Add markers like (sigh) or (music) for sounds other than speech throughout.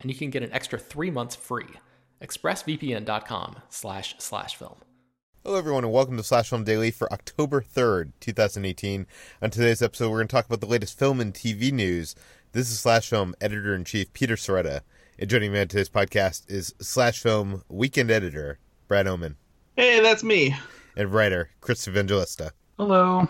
and you can get an extra three months free. ExpressVPN.com slash slash film. Hello, everyone, and welcome to Slash Film Daily for October 3rd, 2018. On today's episode, we're going to talk about the latest film and TV news. This is Slash Film Editor in Chief Peter Sciretta. And joining me on today's podcast is Slash Film Weekend Editor Brad Oman. Hey, that's me. And writer Chris Evangelista. Hello.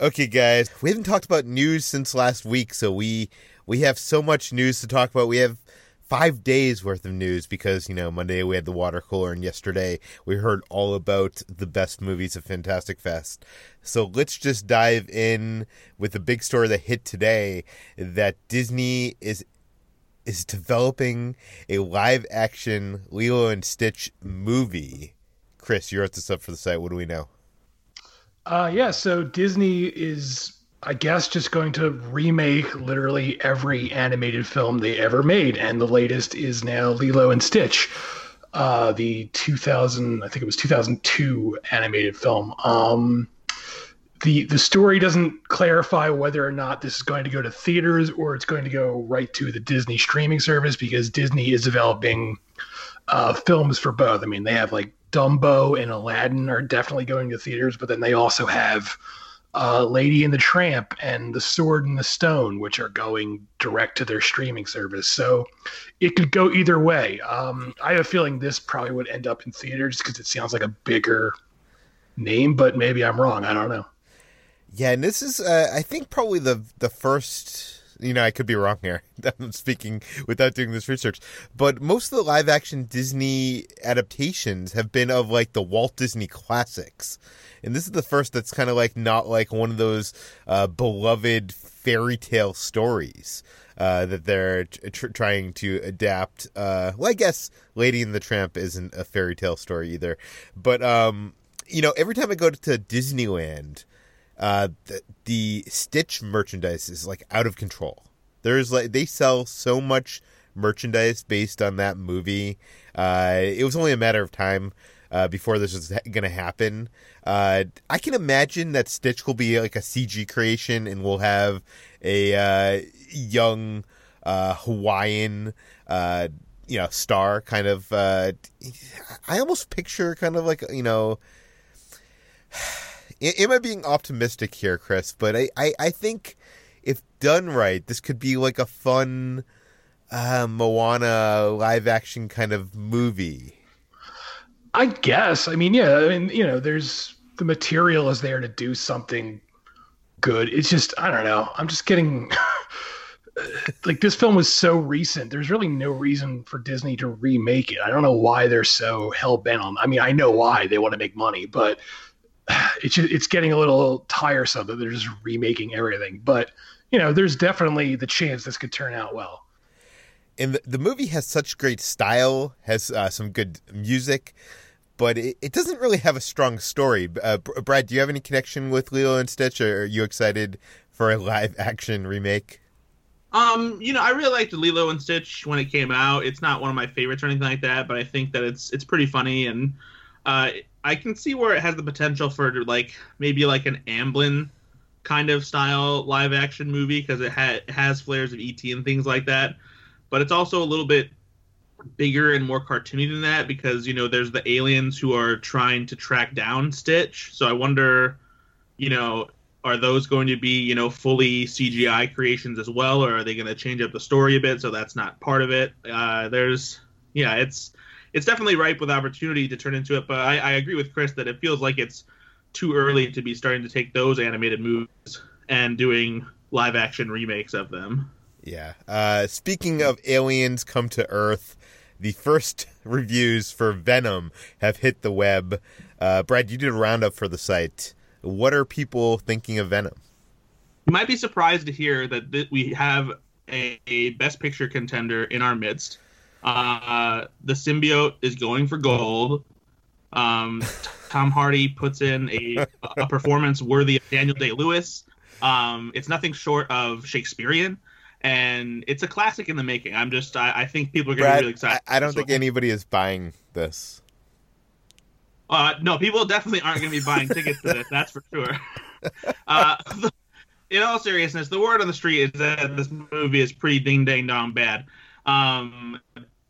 Okay, guys, we haven't talked about news since last week, so we we have so much news to talk about. We have five days worth of news because you know Monday we had the water cooler and yesterday we heard all about the best movies of Fantastic Fest. So let's just dive in with the big story that hit today that Disney is is developing a live action Lilo and Stitch movie. Chris, you wrote this up for the site. What do we know? Uh, yeah, so Disney is I guess just going to remake literally every animated film they ever made, and the latest is now Lilo and Stitch, uh, the 2000 I think it was 2002 animated film. Um, the the story doesn't clarify whether or not this is going to go to theaters or it's going to go right to the Disney streaming service because Disney is developing uh, films for both. I mean, they have like Dumbo and Aladdin are definitely going to theaters, but then they also have uh, Lady and the Tramp and The Sword and the Stone, which are going direct to their streaming service. So it could go either way. Um, I have a feeling this probably would end up in theaters because it sounds like a bigger name, but maybe I'm wrong. I don't know. Yeah, and this is, uh, I think, probably the the first. You know, I could be wrong here. (laughs) I'm speaking without doing this research, but most of the live action Disney adaptations have been of like the Walt Disney classics and this is the first that's kind of like not like one of those uh, beloved fairy tale stories uh, that they're tr- trying to adapt. Uh, well, I guess Lady and the Tramp isn't a fairy tale story either, but um, you know, every time I go to Disneyland, uh, the, the Stitch merchandise is like out of control. There's like they sell so much merchandise based on that movie. Uh, it was only a matter of time uh, before this was going to happen. Uh, I can imagine that Stitch will be like a CG creation, and we'll have a uh, young uh, Hawaiian, uh, you know, star kind of. Uh, I almost picture kind of like you know. Am I being optimistic here, Chris? But I, I, I think if done right, this could be like a fun uh, Moana live action kind of movie. I guess. I mean, yeah. I mean, you know, there's the material is there to do something good. It's just I don't know. I'm just getting (laughs) like this film was so recent. There's really no reason for Disney to remake it. I don't know why they're so hell bent on. I mean, I know why they want to make money, but (sighs) it's just, it's getting a little tiresome that they're just remaking everything. But you know, there's definitely the chance this could turn out well. And the, the movie has such great style, has uh, some good music but it, it doesn't really have a strong story. Uh, Brad, do you have any connection with Lilo and Stitch, or are you excited for a (laughs) live action remake? Um, you know, I really liked Lilo and Stitch when it came out. It's not one of my favorites or anything like that, but I think that it's it's pretty funny, and uh, I can see where it has the potential for like maybe like an Amblin kind of style live action movie because it, ha- it has flares of ET and things like that, but it's also a little bit bigger and more cartoony than that because you know there's the aliens who are trying to track down Stitch. So I wonder, you know, are those going to be you know fully CGI creations as well, or are they going to change up the story a bit so that's not part of it? Uh, there's yeah, it's it's definitely ripe with opportunity to turn into it, but I, I agree with Chris that it feels like it's too early to be starting to take those animated movies and doing live action remakes of them. Yeah. Uh, speaking of aliens come to Earth, the first (laughs) reviews for Venom have hit the web. Uh, Brad, you did a roundup for the site. What are people thinking of Venom? You might be surprised to hear that th- we have a, a, Best Picture contender in our midst. Uh, the symbiote is going for gold. Um, Tom Hardy puts in a, a performance worthy of Daniel Day Lewis. Um, it's nothing short of Shakespearean, and it's a classic in the making. I'm just, I, I think people are going to be really excited. I, I don't think anybody is buying this. Uh, no, people definitely aren't going to be buying tickets to this. That's for sure. (laughs) Uh, (laughs) in all seriousness, the word on the street is that this movie is pretty ding dang dong bad. Um,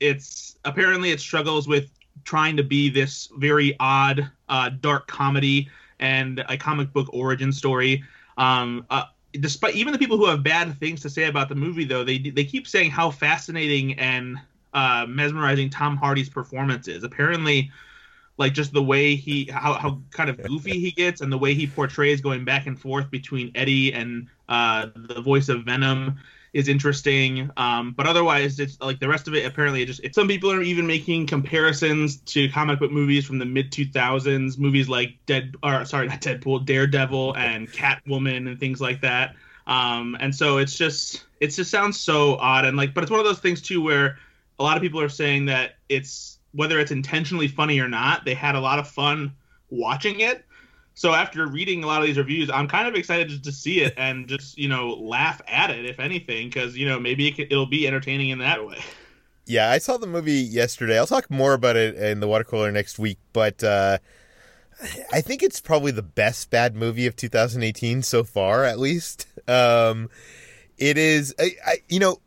it's apparently it struggles with trying to be this very odd, uh, dark comedy and a comic book origin story. Um, uh, despite even the people who have bad things to say about the movie, though, they they keep saying how fascinating and uh, mesmerizing Tom Hardy's performance is. Apparently, like just the way he how, how kind of goofy he gets and the way he portrays going back and forth between Eddie and uh, the voice of Venom is interesting. Um, but otherwise, it's like the rest of it. Apparently, it just it, some people are even making comparisons to comic book movies from the mid 2000s, movies like Dead or sorry, not Deadpool, Daredevil, and Catwoman, and things like that. Um, and so it's just it just sounds so odd and like, but it's one of those things too where a lot of people are saying that it's whether it's intentionally funny or not, they had a lot of fun watching it. So after reading a lot of these reviews, I'm kind of excited just to see it and just you know laugh at it, if anything, because you know maybe it will be entertaining in that way. (laughs) Yeah, I saw the movie yesterday. I'll talk more about it in the water cooler next week, but uh, I think it's probably the best bad movie of 2018 so far, at least. Um, it is, I, I, you know,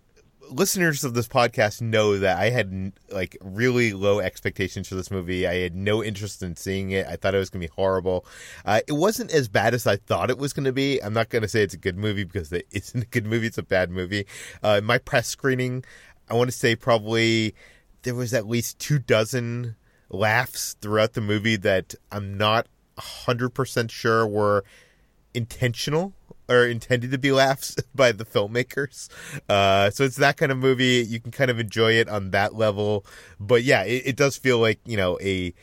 listeners of this podcast know that I had like really low expectations for this movie. I had no interest in seeing it. I thought it was going to be horrible. Uh, it wasn't as bad as I thought it was going to be. I'm not going to say it's a good movie because it (laughs) isn't a good movie. It's a bad movie. Uh, my press screening, I want to say probably there was at least two dozen laughs throughout the movie that I'm not 100% sure were intentional or intended to be laughs by the filmmakers. Uh, so it's that kind of movie. You can kind of enjoy it on that level. But yeah, it, it does feel like, you know, a,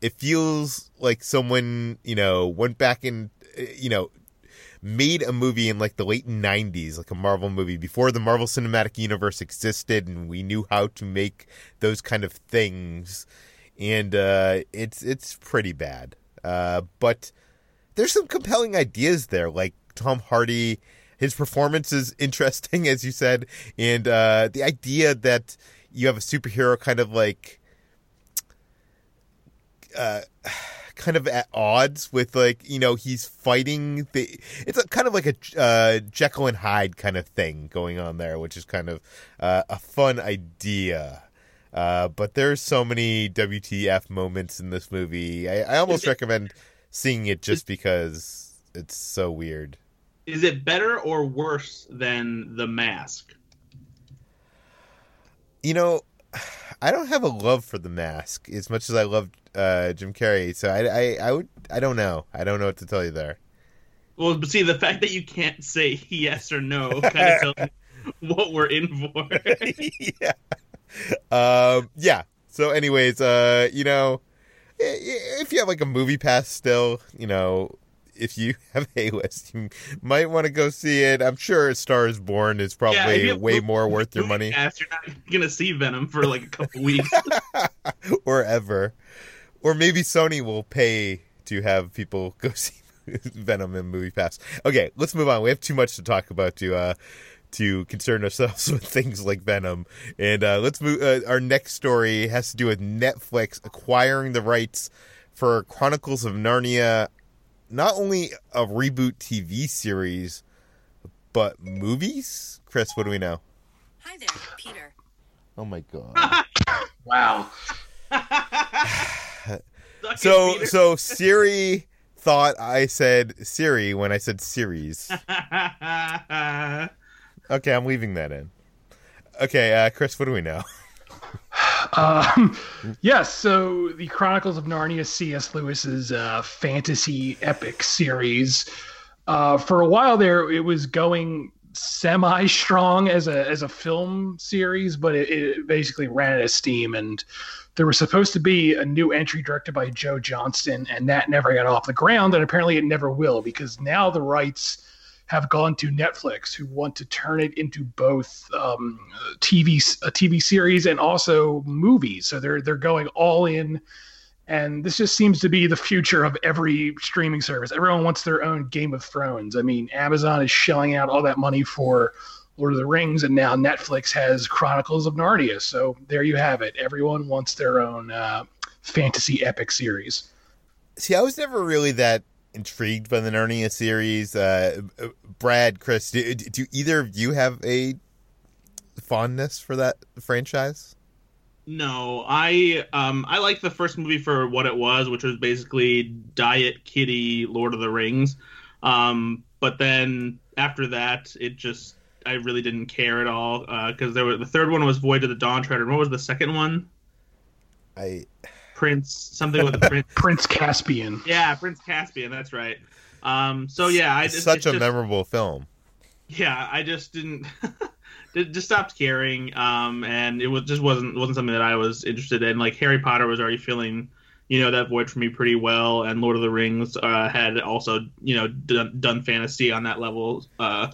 it feels like someone, you know, went back and, you know, made a movie in like the late 90s, like a Marvel movie, before the Marvel Cinematic Universe existed and we knew how to make those kind of things. And uh, it's it's pretty bad. Uh, but there's some compelling ideas there, like Tom Hardy. His performance is (laughs) interesting, as you said, and uh, the idea that you have a superhero kind of like, uh, (sighs) kind of at odds with like you know he's fighting the. It's a, kind of like a uh, Jekyll and Hyde kind of thing going on there, which is kind of uh, a fun idea. Uh, but there's so many WTF moments in this movie. I, I almost recommend seeing it just because it's so weird is it better or worse than The Mask? You know, I don't have a love for The Mask as much as I love uh, Jim Carrey. So I, I, I would, I don't know. I don't know what to tell you there. Well, but see, the fact that you can't say yes or no (laughs) kind of tells me (laughs) what we're in for. (laughs) yeah. Um. Yeah. So, anyways, uh, you know, if you have like a movie pass still, you know, if you (laughs) have a list, you might want to go see it. I'm sure A Star Is Born is probably yeah, way more worth your money. Ass, you're not gonna see Venom for like a couple (laughs) weeks, (laughs) or ever, or maybe Sony will pay to have people go see Venom in Movie Pass. Okay, let's move on. We have too much to talk about to uh, to concern ourselves with things like Venom. And uh, let's move. Uh, our next story has to do with Netflix acquiring the rights for Chronicles of Narnia not only a reboot TV series, but movies. Chris, what do we know? Hi there, Peter. Oh my god. (laughs) Wow. (sighs) Suck it, so Peter. so Siri thought I said Siri when I said series. (laughs) Okay, I'm leaving that in. Okay, uh, Chris, what do we know? (laughs) Um, (laughs) yes, so the Chronicles of Narnia, C.S. Lewis's uh, fantasy epic series. Uh, for a while there, it was going semi strong as a as a film series, but it, it basically ran out of steam. And there was supposed to be a new entry directed by Joe Johnston, and that never got off the ground. And apparently, it never will because now the rights have gone to Netflix, who want to turn it into both um, TV a TV series and also movies. So they're they're going all in, and this just seems to be the future of every streaming service. Everyone wants their own Game of Thrones. I mean, Amazon is shelling out all that money for Lord of the Rings, and now Netflix has Chronicles of Narnia. So there you have it. Everyone wants their own uh, fantasy epic series. See, I was never really that intrigued by the Narnia series. Uh, Brad, Chris, do, do either of you have a fondness for that franchise? No, I um I like the first movie for what it was, which was basically Diet Kitty Lord of the Rings. Um, but then after that, it just I really didn't care at all because there was the third one was Voyage of the Dawn Treader. What was the second one? I Prince something with the prince. (laughs) Prince Caspian. Yeah, Prince Caspian. That's right. Um, so yeah, I it's just, such it's a just- memorable film. yeah, I just didn't (laughs) just just stopped caring. Um, and it was just wasn't wasn't something that I was interested in. Like Harry Potter was already filling, you know, that void for me pretty well, and Lord of the Rings uh, had also you know done, done fantasy on that level uh,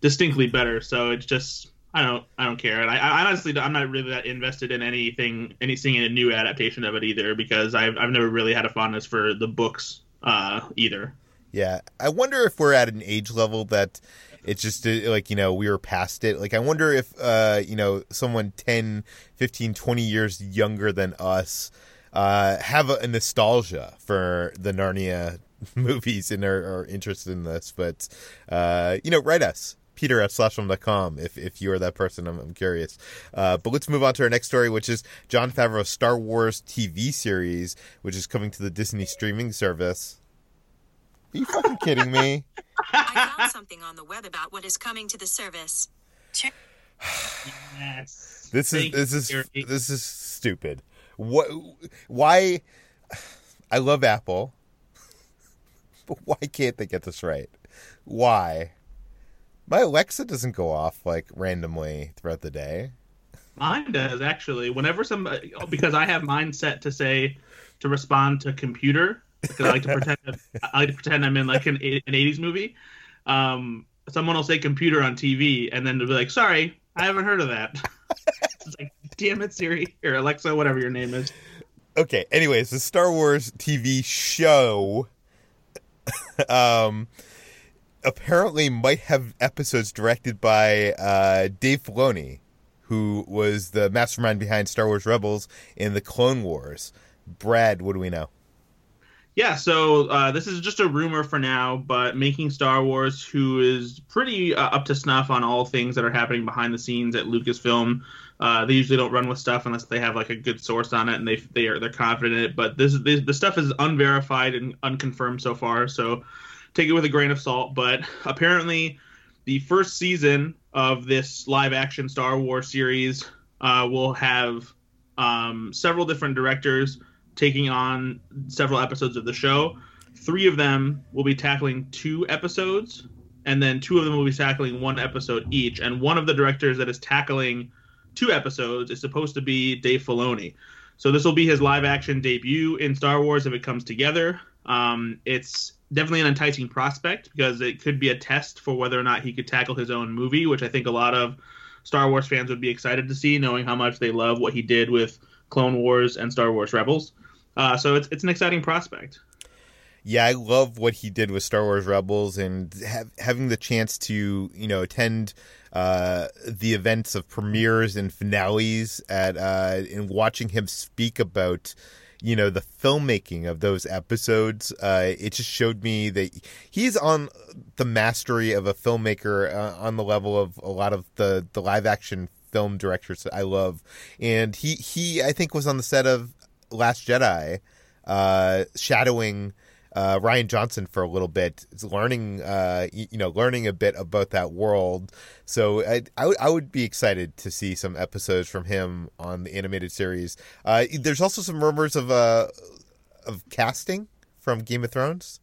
distinctly better. So it's just. I don't. I don't care, and I, I honestly, I'm not really that invested in anything, any seeing a new adaptation of it either, because I've, I've never really had a fondness for the books uh, either. Yeah, I wonder if we're at an age level that it's just uh, like you know we were past it. Like I wonder if uh, you know someone 10, 15, 20 years younger than us uh, have a, a nostalgia for the Narnia (laughs) movies and are, are interested in this. But uh, you know, write us. Peter at slashfilm.com if, if you are that person. I'm, I'm curious. Uh, but let's move on to our next story, which is Jon Favreau's Star Wars TV series, which is coming to the Disney streaming service. Are you fucking kidding me? (laughs) I found something on the web about what is coming to the service. Check. Yes. This is this is this is stupid. What? Why? I love Apple, (laughs) but why can't they get this right? Why? My Alexa doesn't go off like randomly throughout the day. Mine does actually. Whenever somebody, because I have mine set to say to respond to computer because I like to pretend I like to pretend I'm in like an an '80s movie. Um, someone will say computer on TV, and then they'll be like, "Sorry, I haven't heard of that." (laughs) it's like, damn it, Siri or Alexa, whatever your name is. Okay. Anyways, the Star Wars TV show, (laughs) um, apparently might have episodes directed by uh, Dave Filoni, who was the mastermind behind Star Wars Rebels and the Clone Wars. Brad, what do we know? Yeah, so uh, this is just a rumor for now, but Making Star Wars, who is pretty uh, up to snuff on all things that are happening behind the scenes at Lucasfilm, uh, they usually don't run with stuff unless they have like a good source on it and they they are they're confident in it. But this, this the stuff is unverified and unconfirmed so far, so take it with a grain of salt. But apparently, the first season of this live action Star Wars series uh, will have um, several different directors taking on several episodes of the show. Three of them will be tackling two episodes, and then two of them will be tackling one episode each. And one of the directors that is tackling two episodes is supposed to be Dave Filoni. So this will be his live action debut in Star Wars if it comes together. Um, it's definitely an enticing prospect because it could be a test for whether or not he could tackle his own movie, which I think a lot of Star Wars fans would be excited to see, knowing how much they love what he did with Clone Wars and Star Wars Rebels. Uh, so it's it's an exciting prospect. Yeah, I love what he did with Star Wars Rebels and having the chance to, you know, attend uh, the events of premieres and finales at uh, and watching him speak about, you know the filmmaking of those episodes uh, it just showed me that he's on the mastery of a filmmaker uh, on the level of a lot of the the live action film directors that I love. And he he I think was on the set of Last Jedi uh, shadowing uh, Rian Johnson for a little bit, learning, uh, you, you, know, learning a bit about that world. So I, I, w- I would be excited to see some episodes from him on the animated series. Uh, there's also some rumors of uh, of casting from Game of Thrones.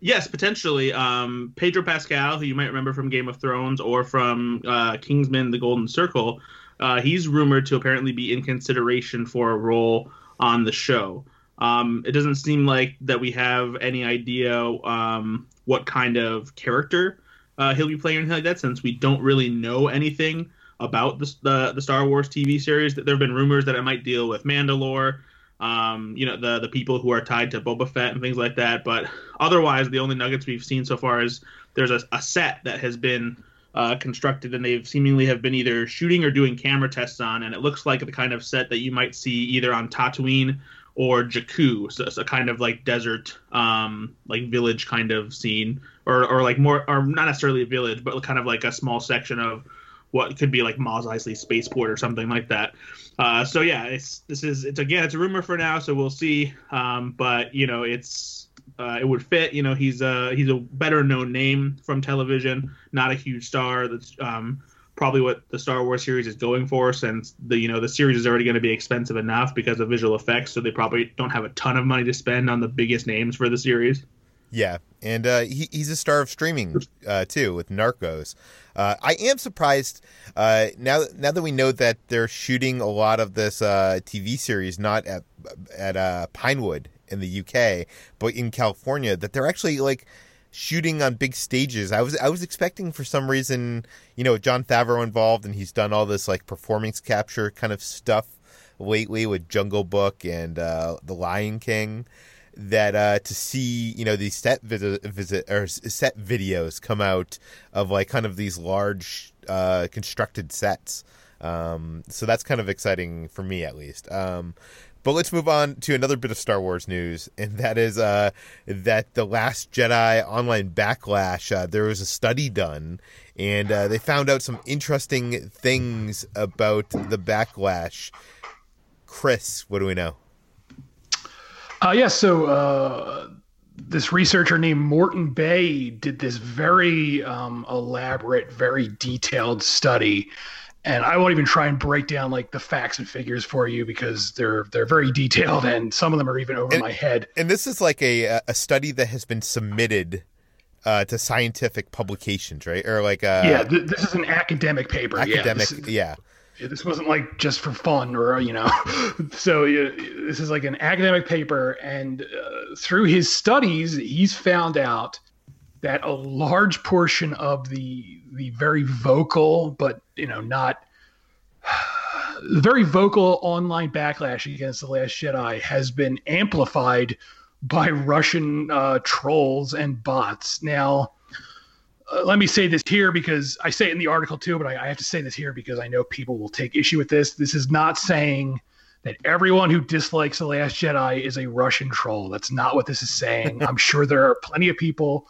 Yes, potentially. Um, Pedro Pascal, who you might remember from Game of Thrones or from uh, Kingsman: The Golden Circle, uh, he's rumored to apparently be in consideration for a role on the show. Um, it doesn't seem like that we have any idea um, what kind of character uh, he'll be playing or anything like that, since we don't really know anything about the, the, the Star Wars TV series. There have been rumors that it might deal with Mandalore, um, you know, the the people who are tied to Boba Fett and things like that. But otherwise, the only nuggets we've seen so far is there's a, a set that has been uh, constructed, and they've seemingly have been either shooting or doing camera tests on, and it looks like the kind of set that you might see either on Tatooine or Jakku, so a kind of like desert, um, like village kind of scene, or or like more, or not necessarily a village, but kind of like a small section of what could be like Mos Eisley spaceport or something like that. Uh, so yeah, it's this is it's again it's a rumor for now, so we'll see. Um, but you know it's uh, it would fit. You know he's a he's a better known name from television, not a huge star that's um, probably what the Star Wars series is going for, since the you know the series is already going to be expensive enough because of visual effects, so they probably don't have a ton of money to spend on the biggest names for the series. Yeah, and uh, he, he's a star of streaming uh, too with Narcos. Uh, I am surprised uh, now now that we know that they're shooting a lot of this uh, TV series not at at uh, Pinewood in the UK, but in California, that they're actually like shooting on big stages. I was I was expecting for some reason, you know, Jon Favreau involved, and he's done all this like performance capture kind of stuff lately with Jungle Book and uh, The Lion King. That uh, to see you know these set visit, visit or set videos come out of like kind of these large uh, constructed sets. Um, so that's kind of exciting for me at least. Um, but let's move on to another bit of Star Wars news, and that is uh, that the Last Jedi online backlash. Uh, there was a study done, and uh, they found out some interesting things about the backlash. Chris, what do we know? Uh, yeah, so uh, this researcher named Morten Bay did this very um, elaborate, very detailed study and I won't even try and break down like the facts and figures for you because they're they're very detailed and some of them are even over and, my head. And this is like a a study that has been submitted uh, to scientific publications, right? Or like a, yeah, th- this is an academic paper. Academic, yeah. This, yeah. this wasn't like just for fun or you know. (laughs) so uh, this is like an academic paper, and uh, through his studies, he's found out that a large portion of the the very vocal but you know not (sighs) very vocal online backlash against the last jedi has been amplified by russian uh, trolls and bots. Now uh, let me say this here because i say it in the article too but I, I have to say this here because i know people will take issue with this. This is not saying that everyone who dislikes the last jedi is a russian troll. That's not what this is saying. (laughs) I'm sure there are plenty of people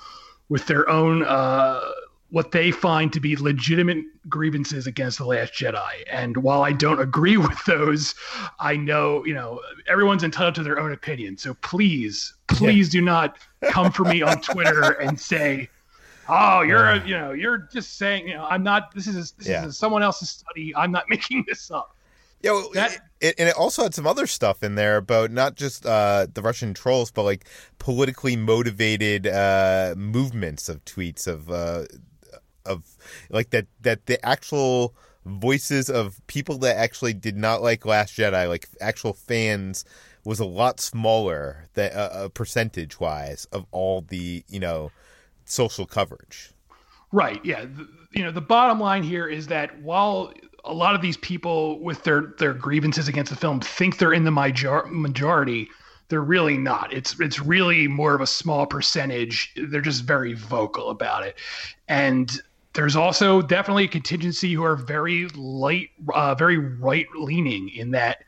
with their own uh, what they find to be legitimate grievances against the last jedi. And while i don't agree (laughs) with those i know you know everyone's entitled to their own opinion. So please please yeah. do not come for me on twitter (laughs) and say oh you're a, you know you're just saying you know i'm not this is this yeah. is someone else's study. I'm not (laughs) making this up yeah, well, that, it, and it also had some other stuff in there about not just uh, the Russian trolls, but like politically motivated uh, movements of tweets of uh, of like that that the actual voices of people that actually did not like Last Jedi, like actual fans, was a lot smaller that uh, uh percentage wise of all the you know social coverage. Right. Yeah. The, you know the bottom line here is that while a lot of these people with their their grievances against the film think they're in the major- majority. They're really not. It's it's really more of a small percentage. They're just very vocal about it. And there's also definitely a contingency who are very light uh, very right leaning in that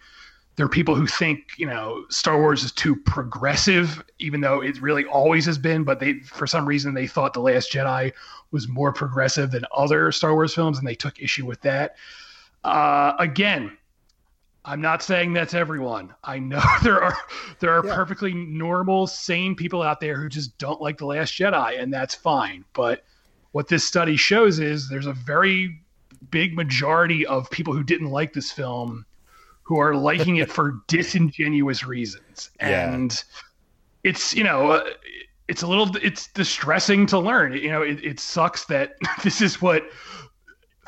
there are people who think you know Star Wars is too progressive, even though it really always has been. But they, for some reason, they thought the Last Jedi was more progressive than other Star Wars films, and they took issue with that. Uh, again, I'm not saying that's everyone. I know (laughs) there are there are Yeah. perfectly normal, sane people out there who just don't like the Last Jedi, and that's fine. But what this study shows is there's a very big majority of people who didn't like this film who are liking it for (laughs) disingenuous reasons, Yeah. and it's you know. Uh, it's a little it's distressing to learn you know it, it sucks that (laughs) this is what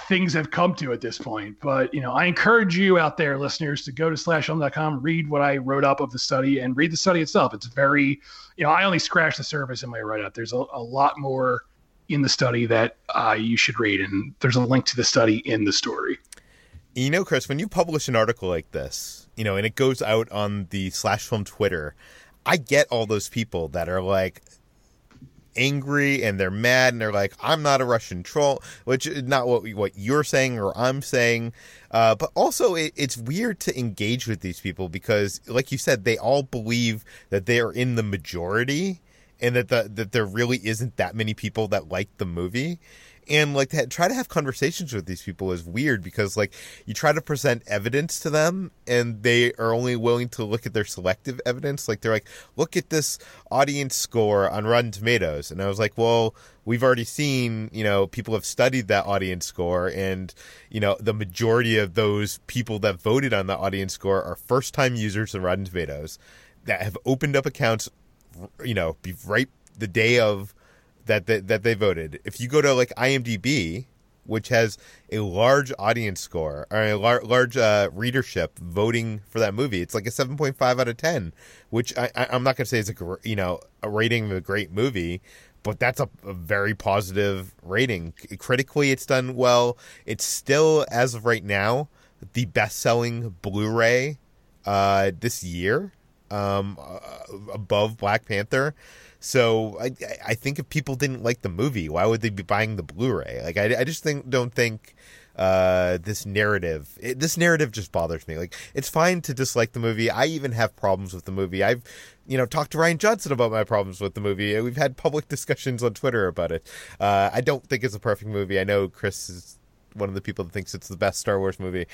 things have come to at this point. But you know, I encourage you out there, listeners, to go to slashfilm.com, read what I wrote up of the study, and read the study itself. It's very, you know, I only scratched the surface in my write up. There's a, a lot more in the study that uh, you should read, and there's a link to the study in the story. You know, Chris, when you publish an article like this, you know, and it goes out on the slash film Twitter, I get all those people that are like angry and they're mad and they're like, I'm not a Russian troll, which is not what what you're saying or I'm saying. Uh, but also, it, it's weird to engage with these people because, like you said, they all believe that they are in the majority and that the, that there really isn't that many people that like the movie and like to try to have conversations with these people is weird because like you try to present evidence to them and they are only willing to look at their selective evidence. Like they're like look at this audience score on rotten tomatoes. And i was like well we've already seen you know people have studied that audience score and you know the majority of those people that voted on the audience score are first time users of rotten tomatoes that have opened up accounts you know right the day of that that, that they voted. If you go to like IMDb, which has a large audience score or a lar- large uh, readership voting for that movie, it's like a seven point five out of ten. Which I, I, I'm not going to say is a you know a rating of a great movie, but that's a, a very positive rating. Critically, it's done well. It's still as of right now the best selling Blu-ray uh, this year, um, uh, above Black Panther. So I I think if people didn't like the movie, why would they be buying the Blu-ray? Like I, I just think don't think uh this narrative it, this narrative just bothers me. Like it's fine to dislike the movie. I even have problems with the movie. I've you know talked to rian johnson about my problems with the movie. We've had public discussions on twitter about it. Uh i don't think it's a perfect movie. I know chris is one of the people that thinks it's the best star wars movie.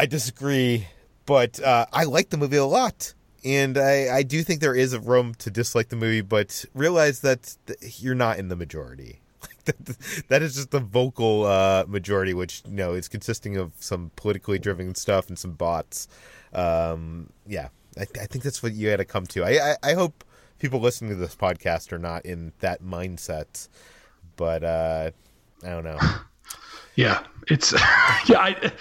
I disagree but uh i like the movie a lot and I, I do think there is a room to dislike the movie, but realize that th- you're not in the majority. (laughs) That, that is just the vocal uh, majority, which you know is consisting of some politically driven stuff and some bots. Um, yeah, I, I think that's what you had to come to. I, I, I hope people listening to this podcast are not in that mindset, but uh, I don't know. (laughs) Yeah, it's (laughs) yeah, I,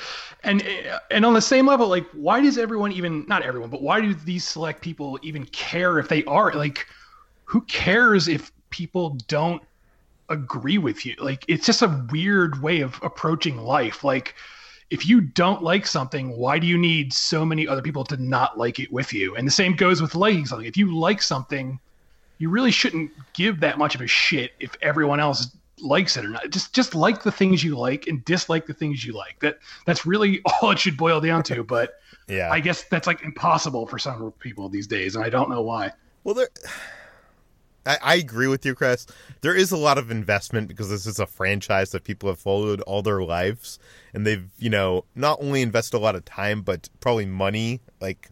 and and on the same level, like, why does everyone even not everyone, but why do these select people even care if they are like, who cares if people don't agree with you? Like, it's just a weird way of approaching life. Like, if you don't like something, why do you need so many other people to not like it with you? And the same goes with liking something. If you like something, you really shouldn't give that much of a shit if everyone else likes it or not. Just just like the things you like and dislike the things you like. That that's really (laughs) all it should boil down to. But Yeah, I guess that's like impossible for some people these days, and I don't know why. Well, there. (sighs) I, I agree with you, Chris. There is a lot of investment because this is a franchise that people have followed all their lives, and they've, you know, not only invested a lot of time, but probably money. Like,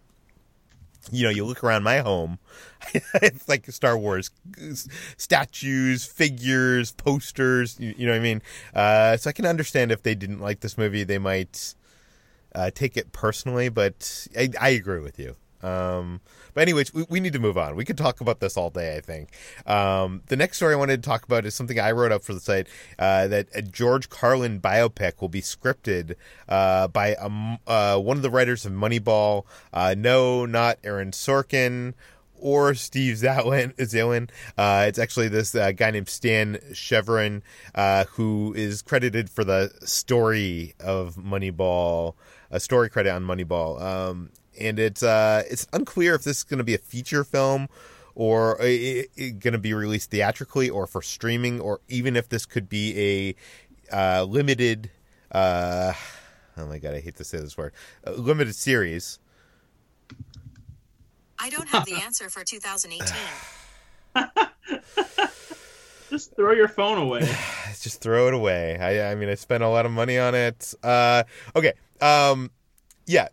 you know, you look around my home, (laughs) it's like Star Wars statues, figures, posters. You, you know what I mean? Uh, so I can understand if they didn't like this movie, they might uh, take it personally. But I, I agree with you. Um, but anyways, we, we need to move on. We could talk about this all day. I think. Um, the next story I wanted to talk about is something I wrote up for the site uh, that a George Carlin biopic will be scripted uh, by um, uh, one of the writers of Moneyball. Uh, no, not Aaron Sorkin or Steve. Zaillian. (laughs) Uh, it's actually this uh, guy named Stan Chervin, uh, who is credited for the story of Moneyball, a story credit on Moneyball. Um, and it's uh, it's unclear if this is going to be a feature film or going to be released theatrically or for streaming, or even if this could be a uh, limited. Uh, oh my god, I hate to say this word. A limited series I don't have the answer for 2018. (sighs) Just throw your phone away. (sighs) just throw it away. I, I mean, I spent a lot of money on it. Uh, okay. Um, yeah.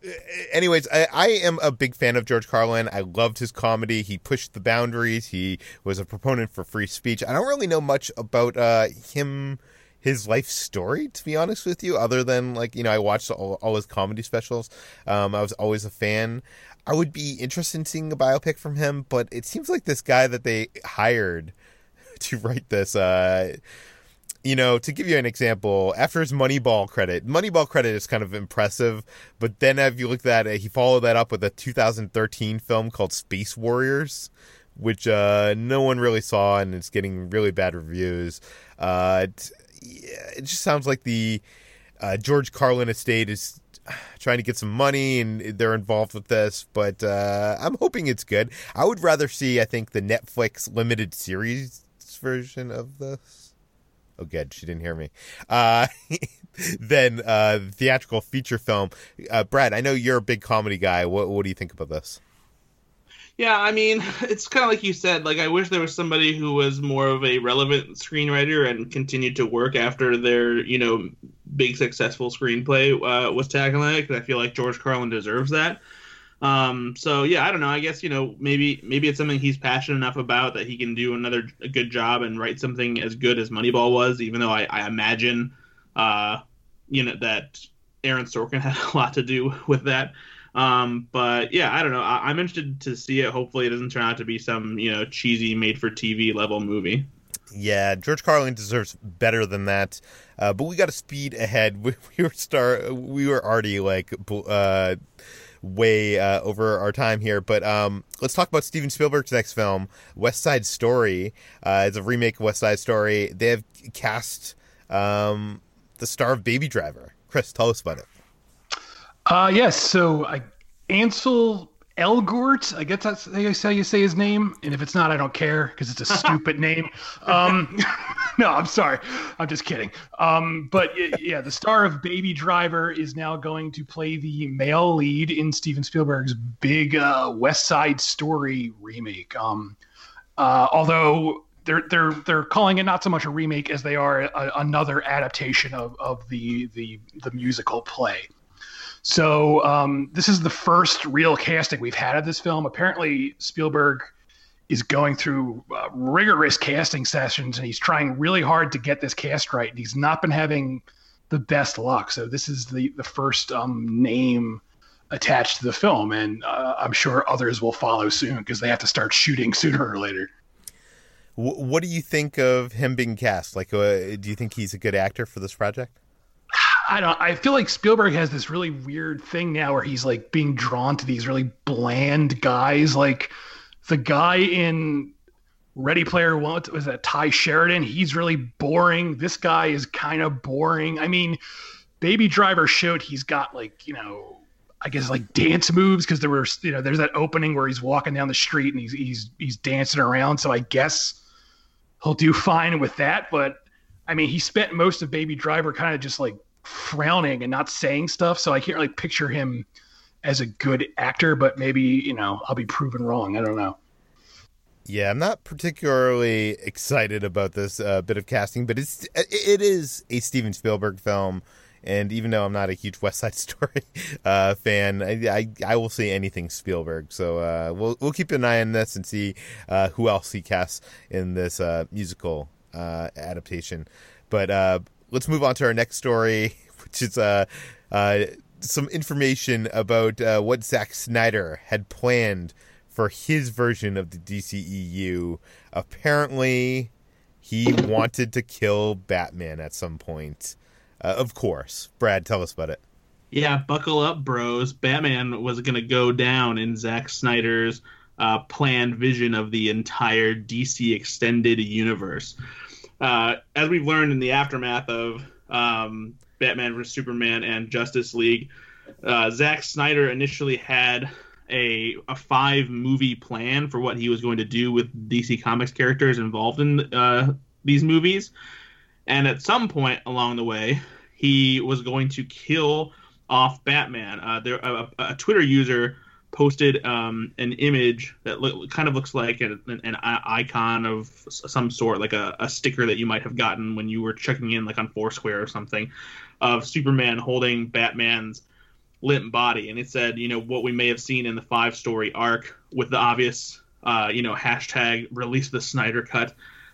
Anyways, I, I am a big fan of George Carlin. I loved his comedy. He pushed the boundaries. He was a proponent for free speech. I don't really know much about uh, him, his life story, to be honest with you, other than like you know, I watched all, all his comedy specials. Um, I was always a fan. I would be interested in seeing a biopic from him, but it seems like this guy that they hired (laughs) to write this. Uh, you know, to give you an example, after his Moneyball credit, Moneyball credit is kind of impressive, but then if you look at it, he followed that up with a 2013 film called Space Warriors, which uh, no one really saw and it's getting really bad reviews. Uh, it, it just sounds like the uh, George Carlin estate is trying to get some money and they're involved with this, but uh, I'm hoping it's good. I would rather see, I think, the Netflix limited series version of this oh good she didn't hear me uh (laughs) then uh theatrical feature film uh brad i know you're a big comedy guy what what do you think about this Yeah, I mean, (laughs) it's kind of like you said. Like, I wish there was somebody who was more of a relevant screenwriter and continued to work after their, you know, big successful screenplay uh, was tackling it. Because I feel like George Carlin deserves that. Um, so yeah, I don't know. I guess you know maybe maybe it's something he's passionate enough about that he can do another good job and write something as good as Moneyball was. Even though I, I imagine, uh, you know that Aaron Sorkin (laughs) had a lot to do with that. Um, but yeah, I don't know. I, I'm interested to see it. Hopefully, it doesn't turn out to be some you know cheesy made-for-TV level movie. Yeah, George Carlin deserves better than that. Uh, but we got to speed ahead. (laughs) We, we were star. We were already like uh, way uh, over our time here, but um, let's talk about Steven Spielberg's next film, West Side Story. Uh, it's a remake of West Side Story. They have cast um, the star of Baby Driver. Chris, tell us about it. Uh, yes. So I, Ansel Elgort, I guess that's how you say his name. And if it's not, I don't care because it's a (laughs) stupid name. Um, (laughs) no, I'm sorry. I'm just kidding. Um, but yeah, the star of Baby Driver is now going to play the male lead in Steven Spielberg's big uh, West Side Story remake. Um, uh, although they're they're they're calling it not so much a remake as they are a, another adaptation of, of the the the musical play. So um, this is the first real casting we've had of this film. Apparently, Spielberg is going through uh, rigorous casting sessions, and he's trying really hard to get this cast right. And he's not been having the best luck. So this is the the first um, name attached to the film, and uh, I'm sure others will follow soon because they have to start shooting (laughs) sooner or later. What do you think of him being cast? Like, uh, do you think he's a good actor for this project? I don't. I feel like Spielberg has this really weird thing now where he's like being drawn to these really bland guys. Like the guy in Ready Player One was that Tye Sheridan. He's really boring. This guy is kind of boring. I mean, Baby Driver showed he's got like you know. I guess like dance moves because there were you know there's that opening where he's walking down the street and he's he's he's dancing around. So I guess he'll do fine with that. But I mean, he spent most of Baby Driver kind of just like frowning and not saying stuff. So I can't really picture him as a good actor, but maybe, you know, I'll be proven wrong. I don't know. Yeah, I'm not particularly excited about this uh, bit of casting, but it's it is a Steven Spielberg film, and even though I'm not a huge (laughs) West Side Story uh, fan, I, I, I will see anything Spielberg. So uh, we'll we'll keep an eye on this and see uh, who else he casts in this uh, musical uh, adaptation. But let's move on to our next story, (laughs) which is uh, uh, some information about uh, what Zack Snyder had planned for his version of the DCEU. Apparently, he wanted to kill Batman at some point. Uh, of course. Brad, tell us about it. Yeah, buckle up, bros. Batman was going to go down in Zack Snyder's uh, planned vision of the entire DC extended universe uh, as we've learned in the aftermath of um, Batman vs Superman and Justice League, uh, Zack Snyder initially had a a five movie plan for what he was going to do with DC Comics characters involved in uh, these movies, and at some point along the way, he was going to kill off Batman. Uh, there, a, a, Twitter user posted um, an image that kind of looks like an, an, icon of some sort, like a, a, sticker that you might have gotten when you were checking in, like on Foursquare or something, of Superman holding Batman's limp body, and it said, you know, what we may have seen in the five story arc with the obvious, uh, you know, hashtag release the Snyder cut.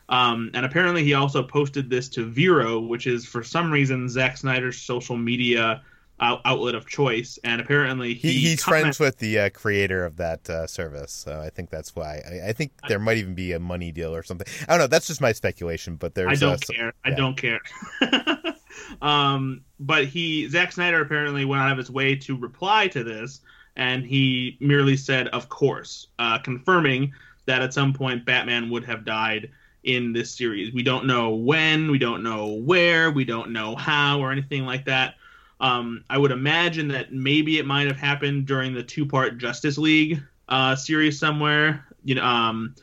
Um, and apparently, he also posted this to Vero, which is for some reason Zack Snyder's social media out- outlet of choice. And apparently, he, he he's friends with the uh, creator of that uh, service, so I think that's why. I, I, think there might even be a money deal or something. I don't know. That's just my speculation, but there's. I don't care. Yeah. I don't care. um, but he Zack Snyder apparently went out of his way to reply to this, and he merely said, "Of course," uh, confirming that at some point Batman would have died in this series. We don't know when, we don't know where, we don't know how, or anything like that. Um, I would imagine that maybe it might have happened during the two-part Justice League uh, series somewhere. You know, um,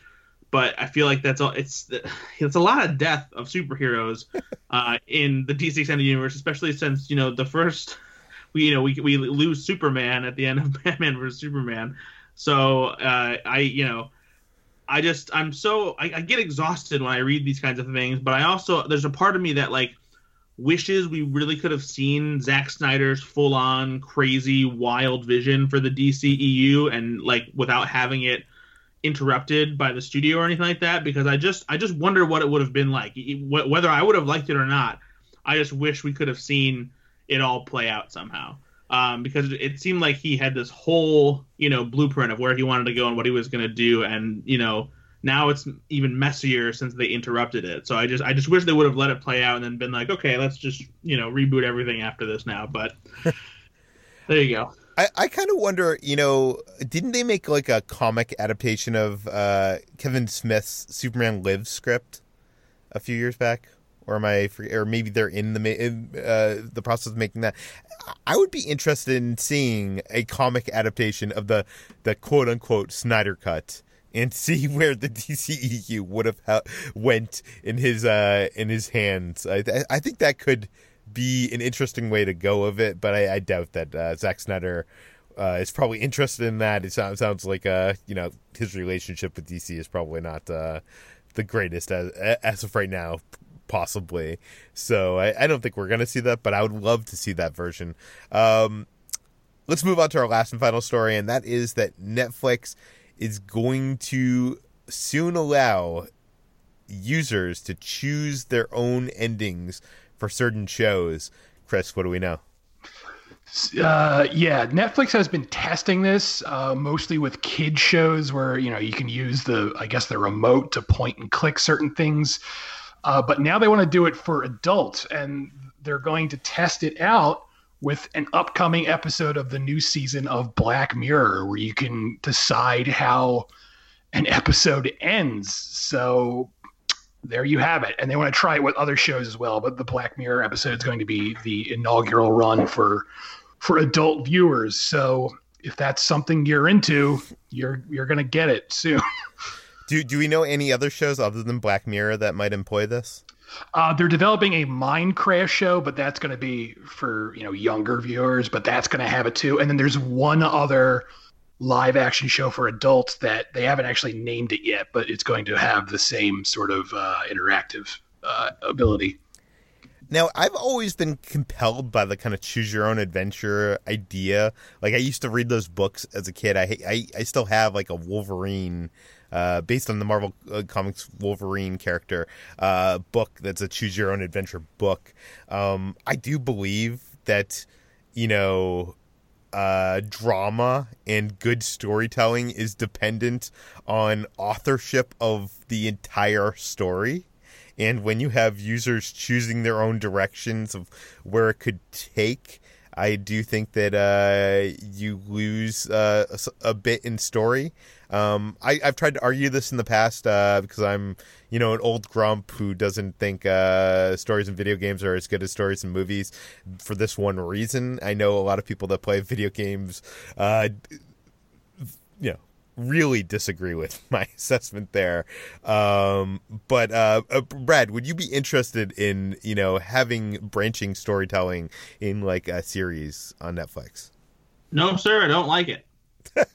but I feel like that's all. It's it's a lot of death of superheroes (laughs) uh, in the DC extended universe, especially since you know the first we you know we we lose Superman at the end of (laughs) Batman vs Superman. So uh, I you know I just I'm so I, I, get exhausted when I read these kinds of things, but I also there's a part of me that like wishes we really could have seen Zack Snyder's full on crazy wild vision for the DCEU and like without having it interrupted by the studio or anything like that because I just I just wonder what it would have been like whether I would have liked it or not. I just wish we could have seen it all play out somehow. Um, because it seemed like he had this whole you know blueprint of where he wanted to go and what he was going to do, and you know now it's even messier since they interrupted it. So I just I just wish they would have let it play out and then been like, okay, let's just you know reboot everything after this now. But (laughs) there you go. I, I kind of wonder, you know, didn't they make like a comic adaptation of uh, Kevin Smith's Superman Lives script a few years back? Or am I, or maybe they're in the uh, the process of making that. I would be interested in seeing a comic adaptation of the the quote unquote Snyder cut and (laughs) see where the DCEU would have ha- went in his uh, in his hands. I, I think that could be an interesting way to go of it, but I, I doubt that uh, Zack Snyder uh, is probably interested in that. It sounds, sounds like uh, you know his relationship with DC is probably not uh, the greatest as as of right now, possibly. So I, I don't think we're gonna see that, but I would love to see that version. Um, let's move on to our last and final story, and that is that Netflix is going to soon allow users to choose their own endings for certain shows. Chris, what do we know? Uh, yeah, Netflix has been testing this uh, mostly with kid shows where you know you can use the I guess the remote to point and click certain things, uh, but now they want to do it for adults and they're going to test it out with an upcoming episode of the new season of Black Mirror where you can decide how an episode ends. So there you have it. And they want to try it with other shows as well. But the Black Mirror episode is going to be the inaugural run for for adult viewers. So if that's something you're into, you're you're to get it soon. (laughs) do do we know any other shows other than Black Mirror that might employ this? Uh, they're developing a Minecraft show, but that's going to be for you know younger viewers. But that's going to have it too. And then there's one other live action show for adults that they haven't actually named it yet, but it's going to have the same sort of uh, interactive uh, ability. Now, I've always been compelled by the kind of choose your own adventure idea. Like I used to read those books as a kid. I I, I still have like a Wolverine uh, based on the Marvel uh, Comics Wolverine character uh, book that's a choose your own adventure book. Um, I do believe that you know uh, drama and good storytelling is dependent on authorship of the entire story. And when you have users choosing their own directions of where it could take, I do think that uh, you lose uh, a, a, bit in story. Um, I, have tried to argue this in the past uh, because I'm, you know, an old grump who doesn't think uh, stories in video games are as good as stories in movies. For this one reason, I know a lot of people that play video games, uh, you know, really disagree with (laughs) my assessment there. Um, but uh, uh, Brad, would you be interested in you know having branching storytelling in like a series on Netflix? No, sir, I don't like it.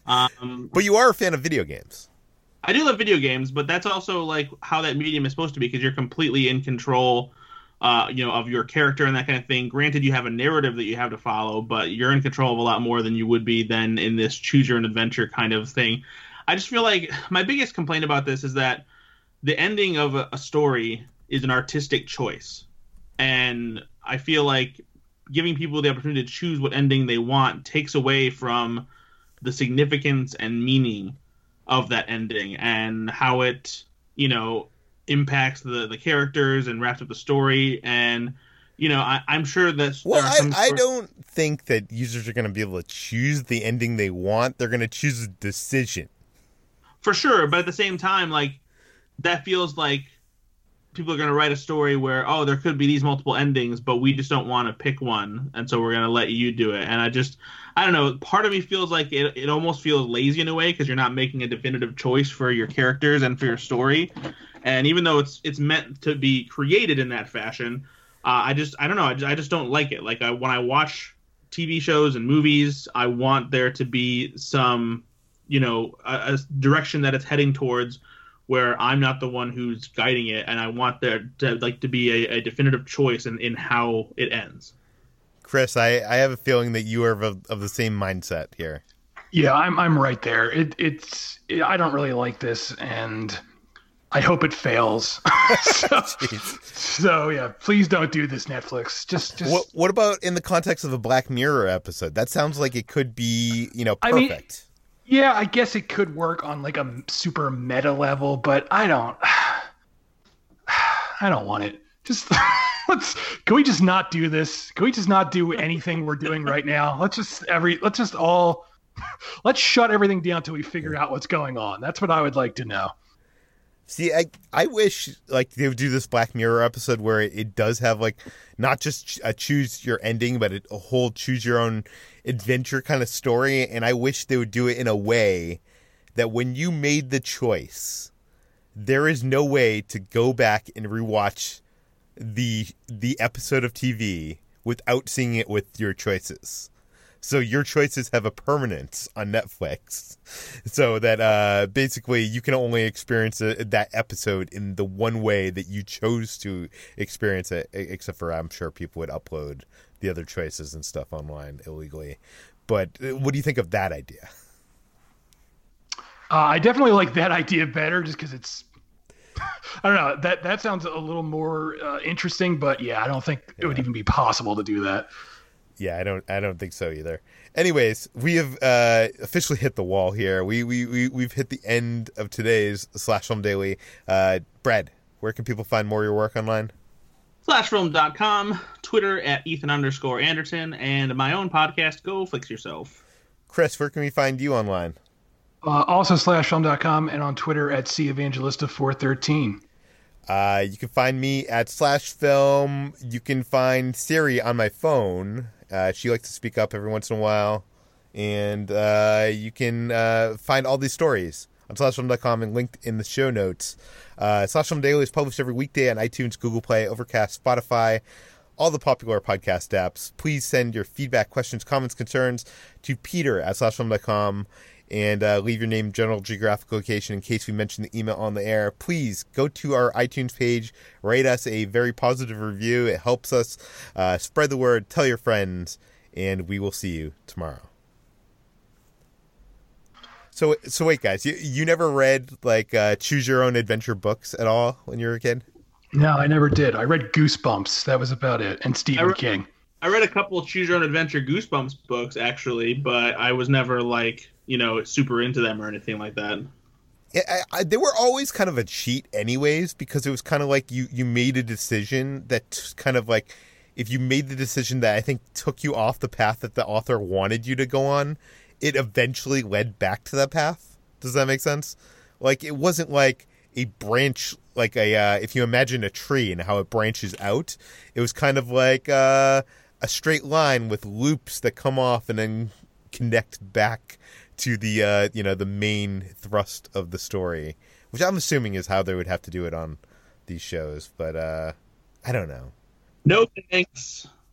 Um, But you are a fan of video games. I do love video games, but that's also like how that medium is supposed to be because you're completely in control, uh, you know, of your character and that kind of thing. Granted, you have a narrative that you have to follow, but you're in control of a lot more than you would be then in this choose your own adventure kind of thing. I just feel like my biggest complaint about this is that the ending of a, a story is an artistic choice, and I feel like giving people the opportunity to choose what ending they want takes away from the significance and meaning of that ending and how it you know impacts the the characters and wraps up the story and you know I, i'm sure that Well, I, I don't think that users are going to be able to choose the ending they want. They're going to choose a decision. for sure but at the same time like that feels like people are going to write a story where oh there could be these multiple endings but we just don't want to pick one and so we're going to let you do it. And i just i don't know part of me feels like it, it almost feels lazy in a way because you're not making a definitive choice for your characters and for your story. And even though it's it's meant to be created in that fashion uh, i just i don't know I just, I just don't like it. Like I, when i watch tv shows and movies i want there to be some you know a, a direction that it's heading towards where I'm not the one who's guiding it, and I want there to like to be a, a definitive choice in, in how it ends. Chris, I, I have a feeling that you are of, of the same mindset here. Yeah, I'm I'm right there. It it's it, I don't really like this, and I hope it fails. (laughs) so, (laughs) so yeah, please don't do this, Netflix. Just just What what about in the context of a Black Mirror episode? That sounds like it could be, you know, I mean- perfect. Yeah, I guess it could work on like a super meta level, but I don't. (sighs) I don't want it. Just (laughs) let's. Can we just not do this? Can we just not do anything we're doing right now? Let's just every. Let's just all. (laughs) Let's shut everything down till we figure out what's going on. That's what I would like to know. See, I I wish like they would do this Black Mirror episode where it, it does have like not just a choose your ending, but a whole choose your own adventure kind of story. And I wish they would do it in a way that when you made the choice, there is no way to go back and rewatch the the episode of TV without seeing it with your choices. So your choices have a permanence on Netflix, so that uh, basically you can only experience a, that episode in the one way that you chose to experience it. Except for I'm sure people would upload the other choices and stuff online illegally. But uh, what do you think of that idea? Uh, I definitely like that (laughs) idea better, just because it's. (laughs) I don't know. That that sounds a little more uh, interesting, but yeah, I don't think it would even be possible to do that. Yeah, I don't. I don't think so either. Anyways, we have uh, officially hit the wall here. We we we we've hit the end of today's slash film daily. Uh, Brad, where can people find more of your work online? Slashfilm.com, Twitter at Ethan underscore Anderson, and my own podcast, Go Fix Yourself. Chris, where can we find you online? Uh, also, slashfilm.com and on Twitter at cevangelista413. Uh, you can find me at slash film. You can find Siri on my phone. Uh, she likes to speak up every once in a while. And uh, you can uh, find all these stories on slashfilm.com and linked in the show notes. Uh, Slash Film Daily is published every weekday on iTunes, Google Play, Overcast, Spotify, all the popular podcast apps. Please send your feedback, questions, comments, concerns to peter at slashfilm.com and uh, leave your name, general geographic location in case we mention the email on the air. Please go to our iTunes page, write us a very positive review. It helps us uh, spread the word, tell your friends, and we will see you tomorrow. So, so wait, guys, you you never read like uh, choose your own adventure books at all when you were a kid? No, I never did. I read Goosebumps. That was about it. And Stephen I re- King. I read a couple of Choose Your Own Adventure Goosebumps books, actually, but I was never, like, you know, super into them or anything like that. I, I, they were always kind of a cheat, anyways, because it was kind of like you you made a decision that kind of like if you made the decision that I think took you off the path that the author wanted you to go on, it eventually led back to that path. Does that make sense? Like it wasn't like a branch, like a uh, if you imagine a tree and how it branches out, it was kind of like uh, a straight line with loops that come off and then connect back to the uh, you know the main thrust of the story, which I'm assuming is how they would have to do it on these shows. But uh, I don't know. No thanks.